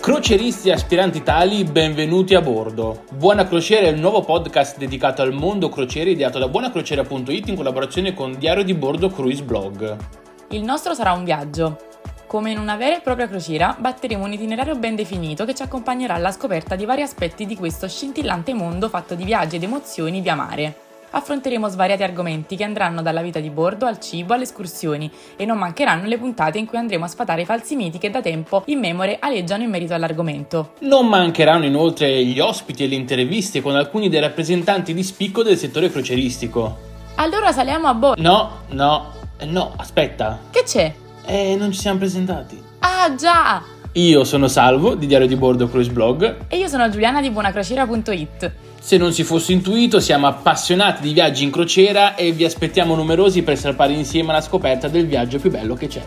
Croceristi e aspiranti tali, benvenuti a bordo. Buona Crociera è il nuovo podcast dedicato al mondo crociere ideato da buonacrociera.it in collaborazione con Diario di Bordo Cruise Blog. Il nostro sarà un viaggio. Come in una vera e propria crociera, batteremo un itinerario ben definito che ci accompagnerà alla scoperta di vari aspetti di questo scintillante mondo fatto di viaggi ed emozioni via mare affronteremo svariati argomenti che andranno dalla vita di bordo al cibo alle escursioni e non mancheranno le puntate in cui andremo a sfatare i falsi miti che da tempo in memoria aleggiano in merito all'argomento. Non mancheranno inoltre gli ospiti e le interviste con alcuni dei rappresentanti di spicco del settore croceristico. Allora saliamo a bordo. No, no, eh, no, aspetta. Che c'è? Eh, non ci siamo presentati. Ah già! Io sono Salvo di Diario di Bordo Cruise Blog. E io sono Giuliana di buonacrociera.it. Se non si fosse intuito, siamo appassionati di viaggi in crociera e vi aspettiamo numerosi per salpare insieme alla scoperta del viaggio più bello che c'è.